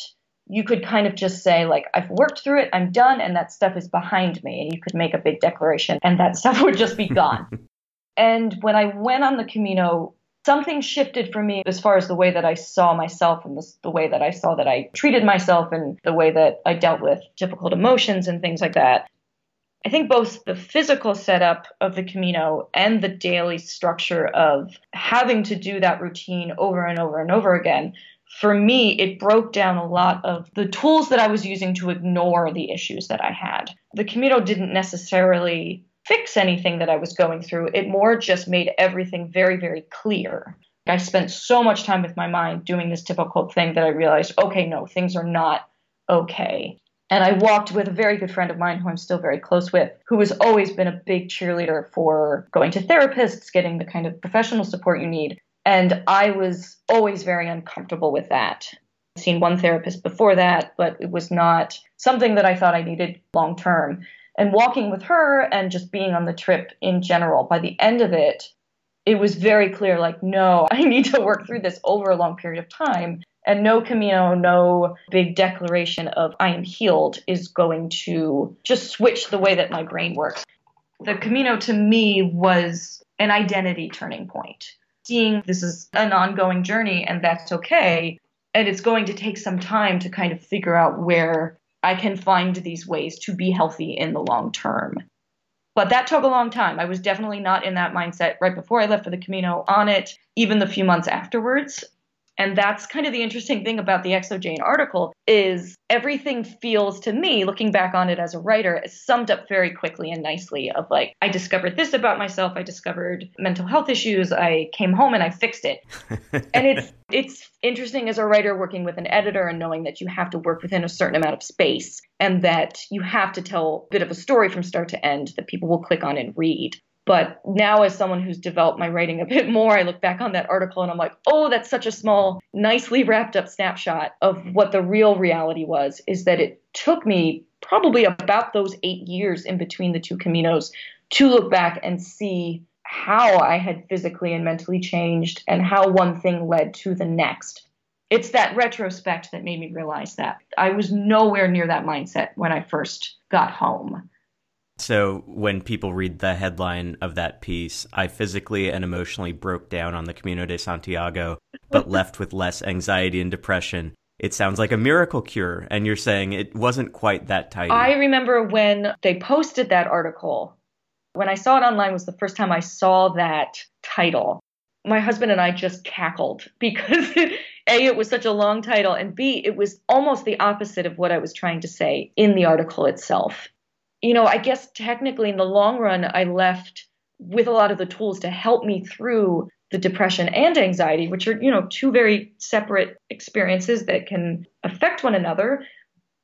you could kind of just say, like, I've worked through it, I'm done, and that stuff is behind me. And you could make a big declaration, and that stuff would just be gone. and when I went on the Camino, something shifted for me as far as the way that I saw myself and the, way that I saw that I treated myself and the way that I dealt with difficult emotions and things like that. I think both the physical setup of the Camino and the daily structure of having to do that routine over and over and over again, for me, it broke down a lot of the tools that I was using to ignore the issues that I had. The Camino didn't necessarily fix anything that I was going through, it more just made everything very, very clear. I spent so much time with my mind doing this difficult thing that I realized, okay, no, things are not okay. And I walked with a very good friend of mine who I'm still very close with, who has always been a big cheerleader for going to therapists, getting the kind of professional support you need. And I was always very uncomfortable with that. I'd seen one therapist before that, but it was not something that I thought I needed long term. And walking with her and just being on the trip in general, by the end of it, it was very clear like, no, I need to work through this over a long period of time and no Camino, no big declaration of I am healed is going to just switch the way that my brain works. The Camino to me was an identity turning point. Seeing this is an ongoing journey and that's okay. And it's going to take some time to kind of figure out where I can find these ways to be healthy in the long term. But that took a long time. I was definitely not in that mindset right before I left for the Camino on it, even the few months afterwards. And that's kind of the interesting thing about the XOJane article is everything feels to me, looking back on it as a writer, is summed up very quickly and nicely of like, I discovered this about myself, I discovered mental health issues, I came home and I fixed it. and it's it's interesting as a writer working with an editor and knowing that you have to work within a certain amount of space and that you have to tell a bit of a story from start to end that people will click on and read. But now, as someone who's developed my writing a bit more, I look back on that article and I'm like, oh, that's such a small, nicely wrapped up snapshot of what the real reality was is that it took me probably about those eight years in between the two Caminos to look back and see how I had physically and mentally changed and how one thing led to the next. It's that retrospect that made me realize that. I was nowhere near that mindset when I first got home. So when people read the headline of that piece, I physically and emotionally broke down on the Camino de Santiago, but left with less anxiety and depression. It sounds like a miracle cure, and you're saying it wasn't quite that tight. I remember when they posted that article. When I saw it online was the first time I saw that title. My husband and I just cackled because A, it was such a long title, and B, it was almost the opposite of what I was trying to say in the article itself you know, I guess technically in the long run, I left with a lot of the tools to help me through the depression and anxiety, which are, you know, two very separate experiences that can affect one another.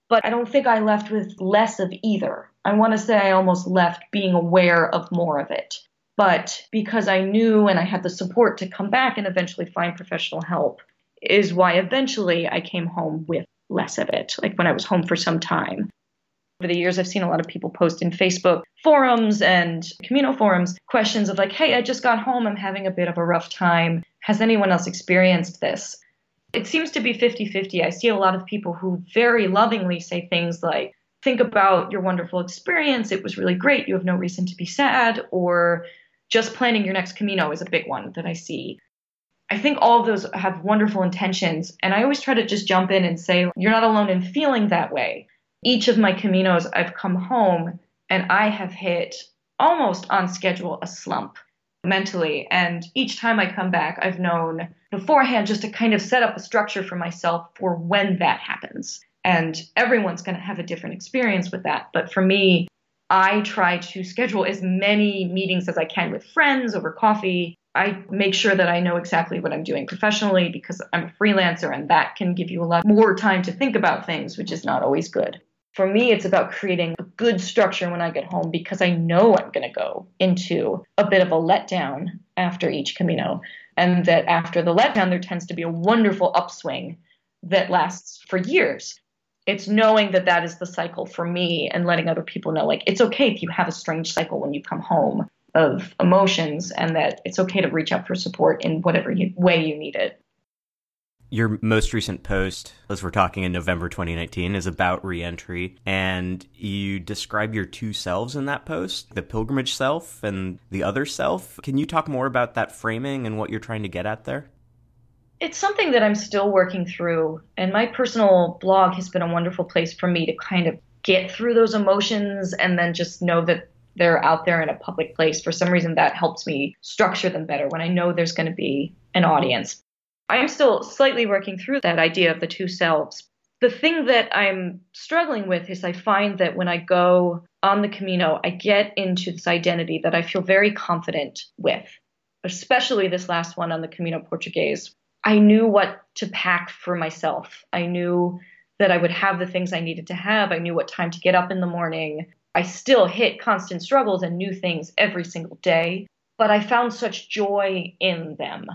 But I don't think I left with less of either. I want to say I almost left being aware of more of it. But because I knew and I had the support to come back and eventually find professional help, is why eventually I came home with less of it, like when I was home for some time. Over the years, I've seen a lot of people post in Facebook forums and Camino forums questions of like, hey, I just got home. I'm having a bit of a rough time. Has anyone else experienced this? It seems to be 50 50. I see a lot of people who very lovingly say things like, think about your wonderful experience. It was really great. You have no reason to be sad. Or just planning your next Camino is a big one that I see. I think all of those have wonderful intentions. And I always try to just jump in and say, you're not alone in feeling that way each of my Caminos, I've come home and I have hit almost on schedule a slump mentally. And each time I come back, I've known beforehand just to kind of set up a structure for myself for when that happens. And everyone's going to have a different experience with that. But for me, I try to schedule as many meetings as I can with friends over coffee. I make sure that I know exactly what I'm doing professionally because I'm a freelancer and that can give you a lot more time to think about things, which is not always good for me, it's about creating a good structure when I get home because I know I'm going to go into a bit of a letdown after each Camino. And that after the letdown, there tends to be a wonderful upswing that lasts for years. It's knowing that that is the cycle for me and letting other people know, like, it's okay if you have a strange cycle when you come home of emotions and that it's okay to reach out for support in whatever you, way you need it. Your most recent post, as we're talking in November 2019, is about reentry, and you describe your two selves in that post the pilgrimage self and the other self. Can you talk more about that framing and what you're trying to get at there? It's something that I'm still working through, and my personal blog has been a wonderful place for me to kind of get through those emotions and then just know that they're out there in a public place. For some reason, that helps me structure them better when I know there's going to be an audience. I'm still slightly working through that idea of the two selves. The thing that I'm struggling with is I find that when I go on the Camino, I get into this identity that I feel very confident with, especially this last one on the Camino Portuguese. I knew what to pack for myself. I knew that I would have the things I needed to have. I knew what time to get up in the morning. I still hit constant struggles and new things every single day, but I found such joy in them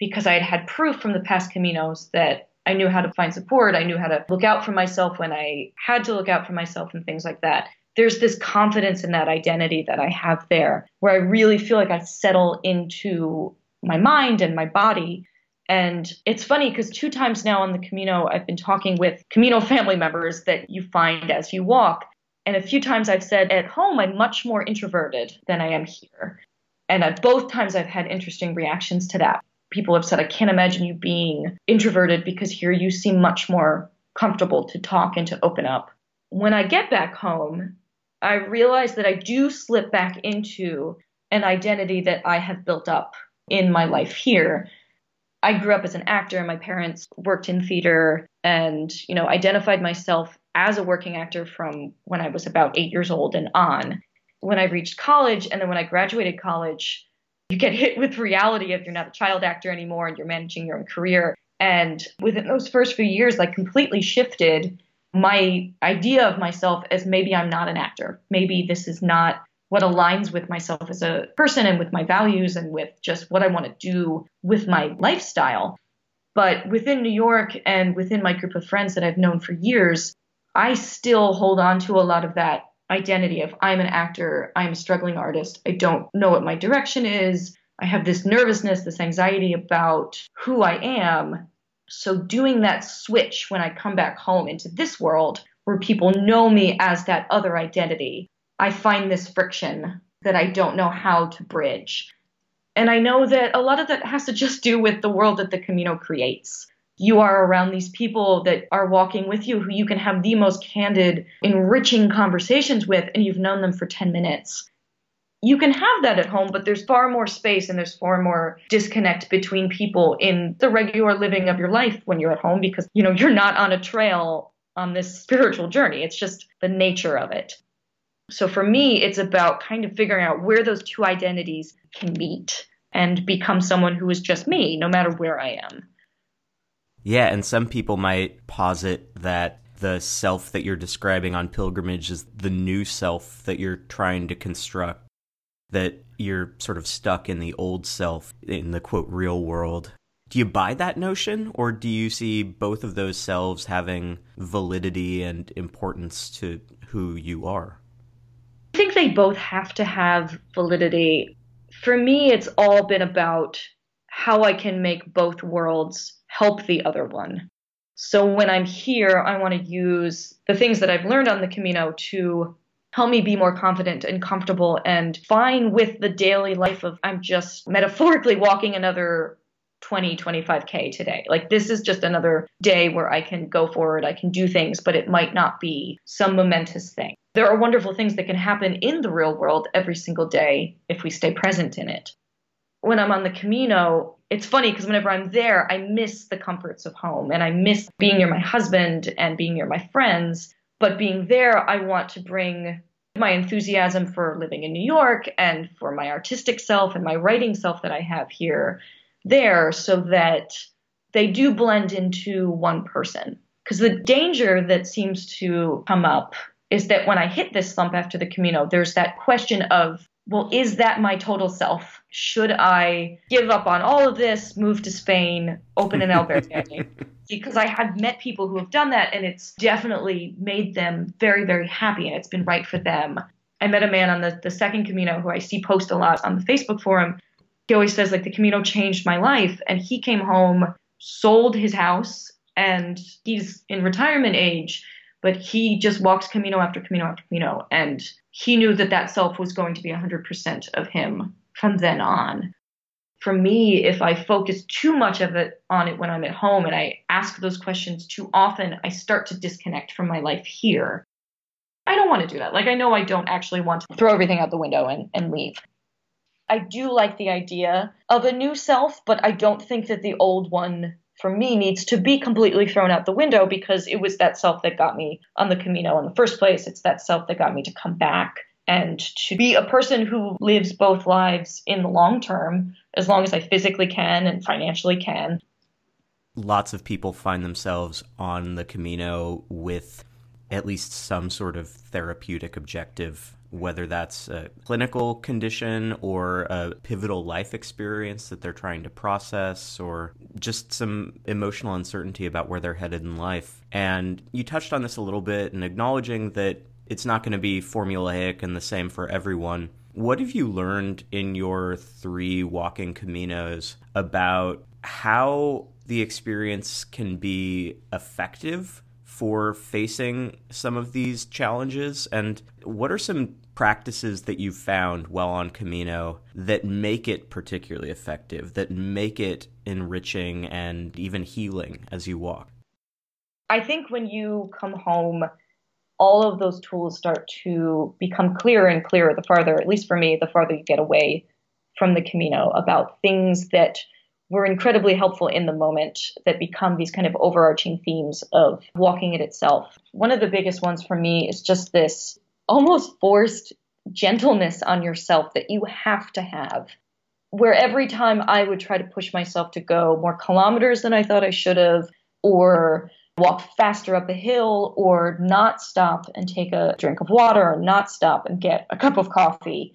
because I had had proof from the past Caminos that I knew how to find support. I knew how to look out for myself when I had to look out for myself and things like that. There's this confidence in that identity that I have there where I really feel like I settle into my mind and my body. And it's funny because two times now on the Camino, I've been talking with Camino family members that you find as you walk. And a few times I've said at home, I'm much more introverted than I am here. And at both times I've had interesting reactions to that people have said, I can't imagine you being introverted because here you seem much more comfortable to talk and to open up. When I get back home, I realize that I do slip back into an identity that I have built up in my life here. I grew up as an actor. and My parents worked in theater and, you know, identified myself as a working actor from when I was about eight years old and on. When I reached college and then when I graduated college, you get hit with reality if you're not a child actor anymore and you're managing your own career. And within those first few years, like completely shifted my idea of myself as maybe I'm not an actor. Maybe this is not what aligns with myself as a person and with my values and with just what I want to do with my lifestyle. But within New York and within my group of friends that I've known for years, I still hold on to a lot of that identity of I'm an actor, I'm a struggling artist, I don't know what my direction is, I have this nervousness, this anxiety about who I am. So, doing that switch when I come back home into this world where people know me as that other identity, I find this friction that I don't know how to bridge. And I know that a lot of that has to just do with the world that the Camino creates you are around these people that are walking with you who you can have the most candid, enriching conversations with, and you've known them for 10 minutes. You can have that at home, but there's far more space and there's far more disconnect between people in the regular living of your life when you're at home because, you know, you're not on a trail on this spiritual journey. It's just the nature of it. So for me, it's about kind of figuring out where those two identities can meet and become someone who is just me, no matter where I am. Yeah, and some people might posit that the self that you're describing on pilgrimage is the new self that you're trying to construct, that you're sort of stuck in the old self in the quote real world. Do you buy that notion, or do you see both of those selves having validity and importance to who you are? I think they both have to have validity. For me, it's all been about how I can make both worlds help the other one. So when I'm here, I want to use the things that I've learned on the Camino to help me be more confident and comfortable and fine with the daily life of I'm just metaphorically walking another 20, 25K today. Like, this is just another day where I can go forward, I can do things, but it might not be some momentous thing. There are wonderful things that can happen in the real world every single day if we stay present in it. When I'm on the Camino, it's funny because whenever I'm there, I miss the comforts of home and I miss being near my husband and being near my friends. But being there, I want to bring my enthusiasm for living in New York and for my artistic self and my writing self that I have here there so that they do blend into one person. Because the danger that seems to come up is that when I hit this slump after the Camino, there's that question of, well, is that my total self? Should I give up on all of this, move to Spain, open an albergue? because I have met people who have done that and it's definitely made them very, very happy and it's been right for them. I met a man on the, the second Camino who I see post a lot on the Facebook forum he always says like the Camino changed my life. And he came home, sold his house, and he's in retirement age, but he just walks Camino after Camino after Camino. And he knew that that self was going to be 100% of him from then on. For me, if I focus too much of it on it when I'm at home and I ask those questions too often, I start to disconnect from my life here. I don't want to do that. Like, I know I don't actually want to throw everything out the window and, and leave. I do like the idea of a new self, but I don't think that the old one for me needs to be completely thrown out the window because it was that self that got me on the Camino in the first place. It's that self that got me to come back and to be a person who lives both lives in the long term, as long as I physically can and financially can. Lots of people find themselves on the Camino with at least some sort of therapeutic objective whether that's a clinical condition or a pivotal life experience that they're trying to process or just some emotional uncertainty about where they're headed in life. And you touched on this a little bit and acknowledging that it's not going to be formulaic and the same for everyone. What have you learned in your three walking caminos about how the experience can be effective for facing some of these challenges? And what are some practices that you've found while on Camino that make it particularly effective, that make it enriching and even healing as you walk? I think when you come home, all of those tools start to become clearer and clearer the farther, at least for me, the farther you get away from the Camino about things that were incredibly helpful in the moment that become these kind of overarching themes of walking it itself. One of the biggest ones for me is just this almost forced gentleness on yourself that you have to have. Where every time I would try to push myself to go more kilometers than I thought I should have, or walk faster up a hill, or not stop and take a drink of water, or not stop and get a cup of coffee,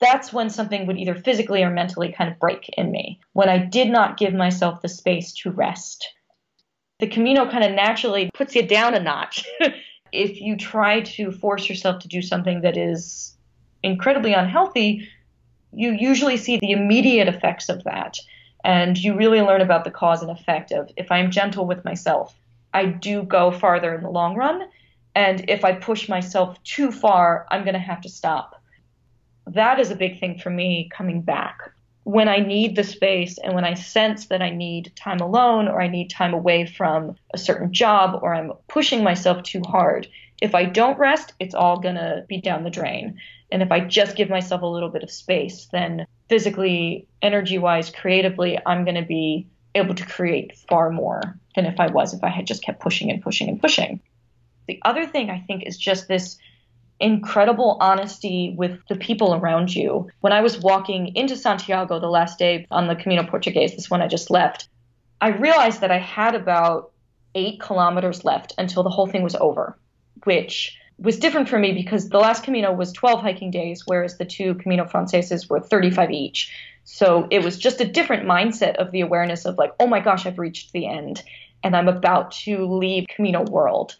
that's when something would either physically or mentally kind of break in me, when I did not give myself the space to rest. The Camino kind of naturally puts you down a notch. if you try to force yourself to do something that is incredibly unhealthy, you usually see the immediate effects of that. And you really learn about the cause and effect of if I'm gentle with myself, I do go farther in the long run. And if I push myself too far, I'm going to have to stop that is a big thing for me coming back. When I need the space and when I sense that I need time alone or I need time away from a certain job or I'm pushing myself too hard, if I don't rest, it's all going to be down the drain. And if I just give myself a little bit of space, then physically, energy wise, creatively, I'm going to be able to create far more than if I was if I had just kept pushing and pushing and pushing. The other thing I think is just this incredible honesty with the people around you. When I was walking into Santiago the last day on the Camino Portugues, this one I just left, I realized that I had about eight kilometers left until the whole thing was over, which was different for me because the last Camino was 12 hiking days, whereas the two Camino Franceses were 35 each. So it was just a different mindset of the awareness of like, oh my gosh, I've reached the end and I'm about to leave Camino world.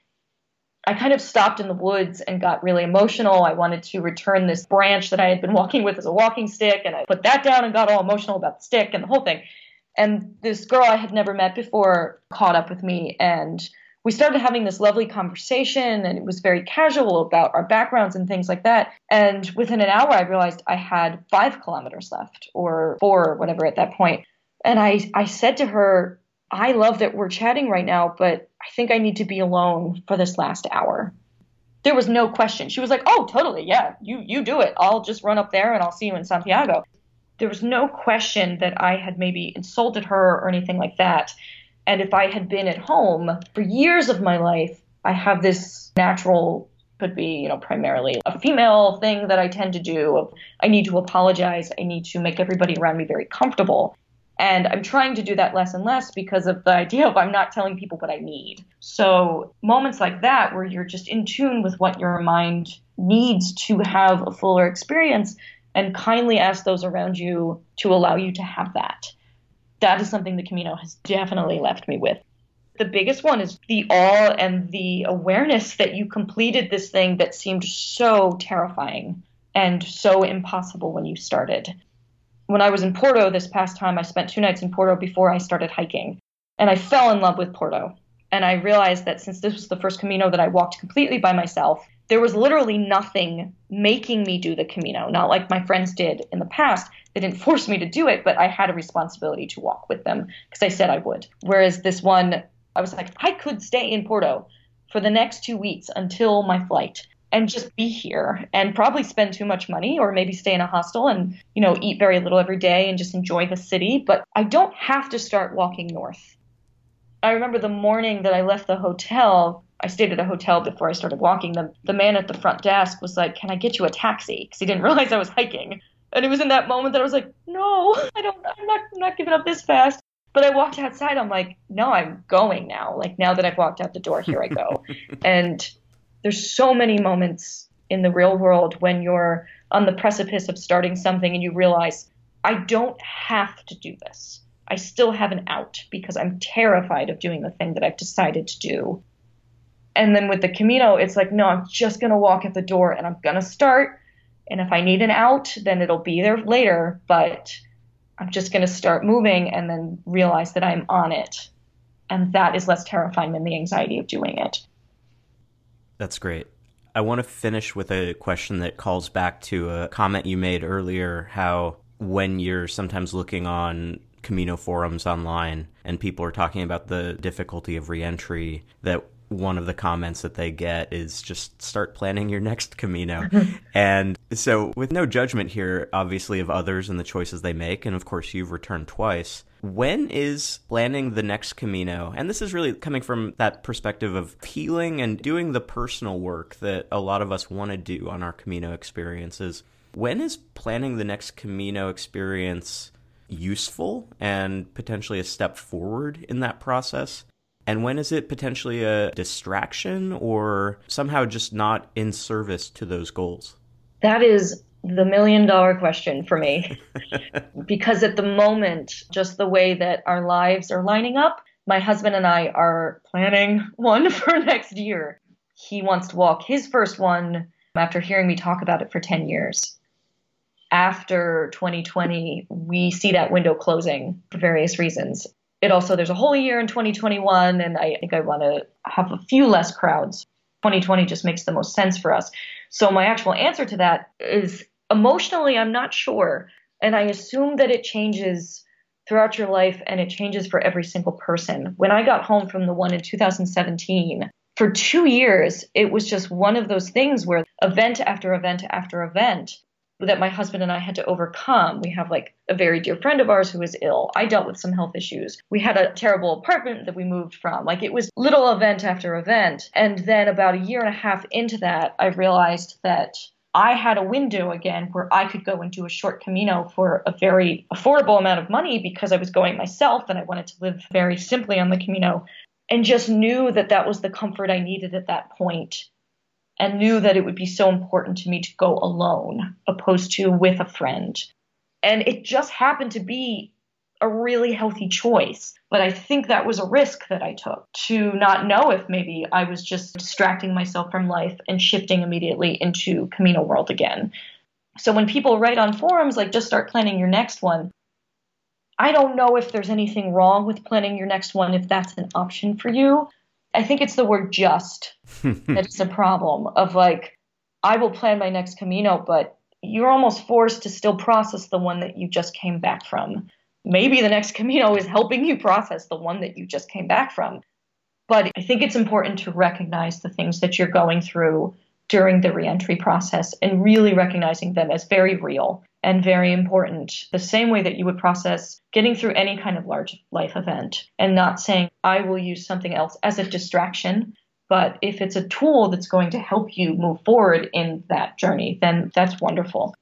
I kind of stopped in the woods and got really emotional. I wanted to return this branch that I had been walking with as a walking stick, and I put that down and got all emotional about the stick and the whole thing. And this girl I had never met before caught up with me and we started having this lovely conversation and it was very casual about our backgrounds and things like that. And within an hour, I realized I had five kilometers left or four or whatever at that point. And I, I said to her, I love that we're chatting right now, but I think I need to be alone for this last hour. There was no question. She was like, "Oh, totally. Yeah. You you do it. I'll just run up there and I'll see you in Santiago." There was no question that I had maybe insulted her or anything like that. And if I had been at home for years of my life, I have this natural could be, you know, primarily a female thing that I tend to do I need to apologize, I need to make everybody around me very comfortable. And I'm trying to do that less and less because of the idea of I'm not telling people what I need. So, moments like that where you're just in tune with what your mind needs to have a fuller experience and kindly ask those around you to allow you to have that that is something the Camino has definitely left me with. The biggest one is the awe and the awareness that you completed this thing that seemed so terrifying and so impossible when you started. When I was in Porto this past time, I spent two nights in Porto before I started hiking, and I fell in love with Porto. And I realized that since this was the first Camino that I walked completely by myself, there was literally nothing making me do the Camino, not like my friends did in the past. They didn't force me to do it, but I had a responsibility to walk with them because I said I would. Whereas this one, I was like, I could stay in Porto for the next two weeks until my flight and just be here and probably spend too much money or maybe stay in a hostel and you know eat very little every day and just enjoy the city but i don't have to start walking north i remember the morning that i left the hotel I stayed at a hotel before I started walking. The, the man at the front desk was like, Can I get you a taxi? Because he didn't realize I was hiking. And it was in that moment that I was like, No, I don't, I'm not, I'm not giving up this fast. But I walked outside. I'm like, No, I'm going now. Like, now that I've walked out the door, here I go. and there's so many moments in the real world when you're on the precipice of starting something and you realize, I don't have to do this. I still have an out because I'm terrified of doing the thing that I've decided to do. And then with the Camino, it's like, no, I'm just going to walk at the door and I'm going to start. And if I need an out, then it'll be there later. But I'm just going to start moving and then realize that I'm on it. And that is less terrifying than the anxiety of doing it. That's great. I want to finish with a question that calls back to a comment you made earlier how when you're sometimes looking on Camino forums online and people are talking about the difficulty of reentry, that one of the comments that they get is just start planning your next Camino. and so, with no judgment here, obviously, of others and the choices they make, and of course, you've returned twice. When is planning the next Camino? And this is really coming from that perspective of healing and doing the personal work that a lot of us want to do on our Camino experiences. When is planning the next Camino experience useful and potentially a step forward in that process? And when is it potentially a distraction or somehow just not in service to those goals? That is the million dollar question for me. because at the moment, just the way that our lives are lining up, my husband and I are planning one for next year. He wants to walk his first one after hearing me talk about it for 10 years. After 2020, we see that window closing for various reasons it also there's a whole year in 2021 and i think i want to have a few less crowds. 2020 just makes the most sense for us. So my actual answer to that is emotionally i'm not sure. And i assume that it changes throughout your life and it changes for every single person. When i got home from the one in 2017 for two years it was just one of those things where event after event after event that my husband and I had to overcome. We have like a very dear friend of ours who was ill. I dealt with some health issues. We had a terrible apartment that we moved from. Like it was little event after event. And then about a year and a half into that, I realized that I had a window again where I could go and do a short Camino for a very affordable amount of money because I was going myself and I wanted to live very simply on the Camino and just knew that that was the comfort I needed at that point and knew that it would be so important to me to go alone opposed to with a friend. And it just happened to be a really healthy choice. But I think that was a risk that I took to not know if maybe I was just distracting myself from life and shifting immediately into Camino world again. So when people write on forums like just start planning your next one, I don't know if there's anything wrong with planning your next one if that's an option for you. I think it's the word just that is a problem of like, I will plan my next Camino, but you're almost forced to still process the one that you just came back from. Maybe the next Camino is helping you process the one that you just came back from. But I think it's important to recognize the things that you're going through during the reentry process and really recognizing them as very real and very important, the same way that you would process getting through any kind of large life event and not saying, I will use something else as a distraction. But if it's a tool that's going to help you move forward in that journey, then that's wonderful.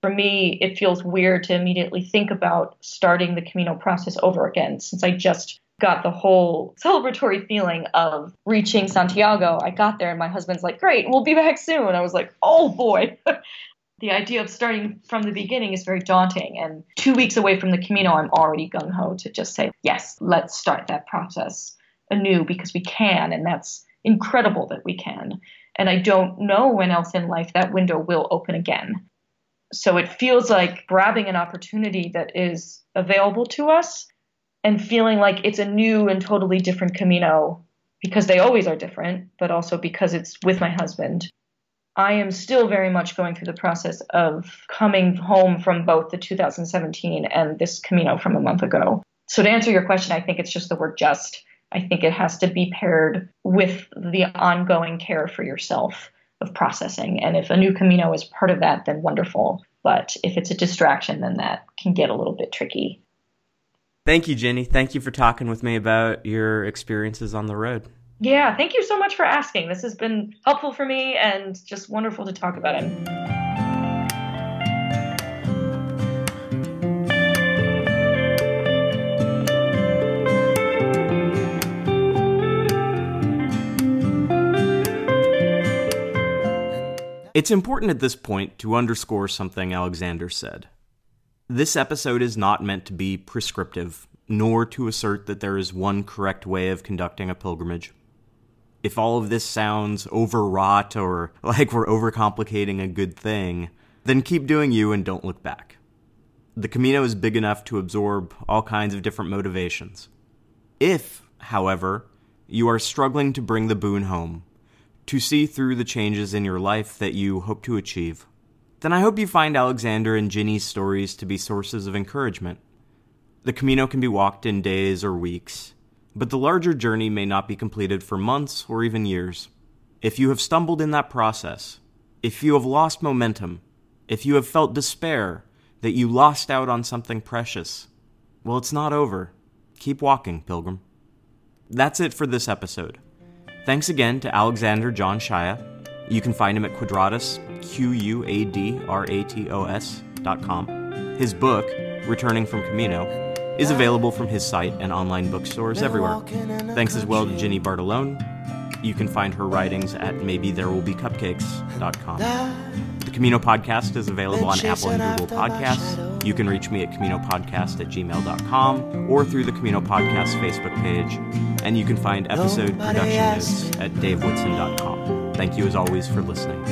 For me, it feels weird to immediately think about starting the Camino process over again since I just got the whole celebratory feeling of reaching Santiago. I got there and my husband's like, Great, we'll be back soon. I was like, Oh boy. the idea of starting from the beginning is very daunting. And two weeks away from the Camino, I'm already gung ho to just say, Yes, let's start that process anew because we can. And that's incredible that we can. And I don't know when else in life that window will open again. So it feels like grabbing an opportunity that is available to us and feeling like it's a new and totally different Camino because they always are different, but also because it's with my husband. I am still very much going through the process of coming home from both the 2017 and this Camino from a month ago. So, to answer your question, I think it's just the word just. I think it has to be paired with the ongoing care for yourself of processing. And if a new Camino is part of that, then wonderful. But if it's a distraction, then that can get a little bit tricky. Thank you, Ginny. Thank you for talking with me about your experiences on the road. Yeah, thank you so much for asking. This has been helpful for me and just wonderful to talk about it. It's important at this point to underscore something Alexander said. This episode is not meant to be prescriptive, nor to assert that there is one correct way of conducting a pilgrimage. If all of this sounds overwrought or like we're overcomplicating a good thing, then keep doing you and don't look back. The Camino is big enough to absorb all kinds of different motivations. If, however, you are struggling to bring the boon home, to see through the changes in your life that you hope to achieve, then I hope you find Alexander and Ginny's stories to be sources of encouragement. The Camino can be walked in days or weeks, but the larger journey may not be completed for months or even years. If you have stumbled in that process, if you have lost momentum, if you have felt despair that you lost out on something precious, well, it's not over. Keep walking, Pilgrim. That's it for this episode. Thanks again to Alexander John Shaia. you can find him at Quadratos, Q U A D R A T O S dot com. His book, Returning from Camino, is available from his site and online bookstores everywhere. Thanks as well to Ginny Bartolone. You can find her writings at maybe-there-will-be-cupcakes.com. The Camino podcast is available on Apple and Google Podcasts. You can reach me at CaminoPodcast at gmail.com or through the Camino Podcast Facebook page. And you can find episode production notes at davewhitson.com. Thank you as always for listening.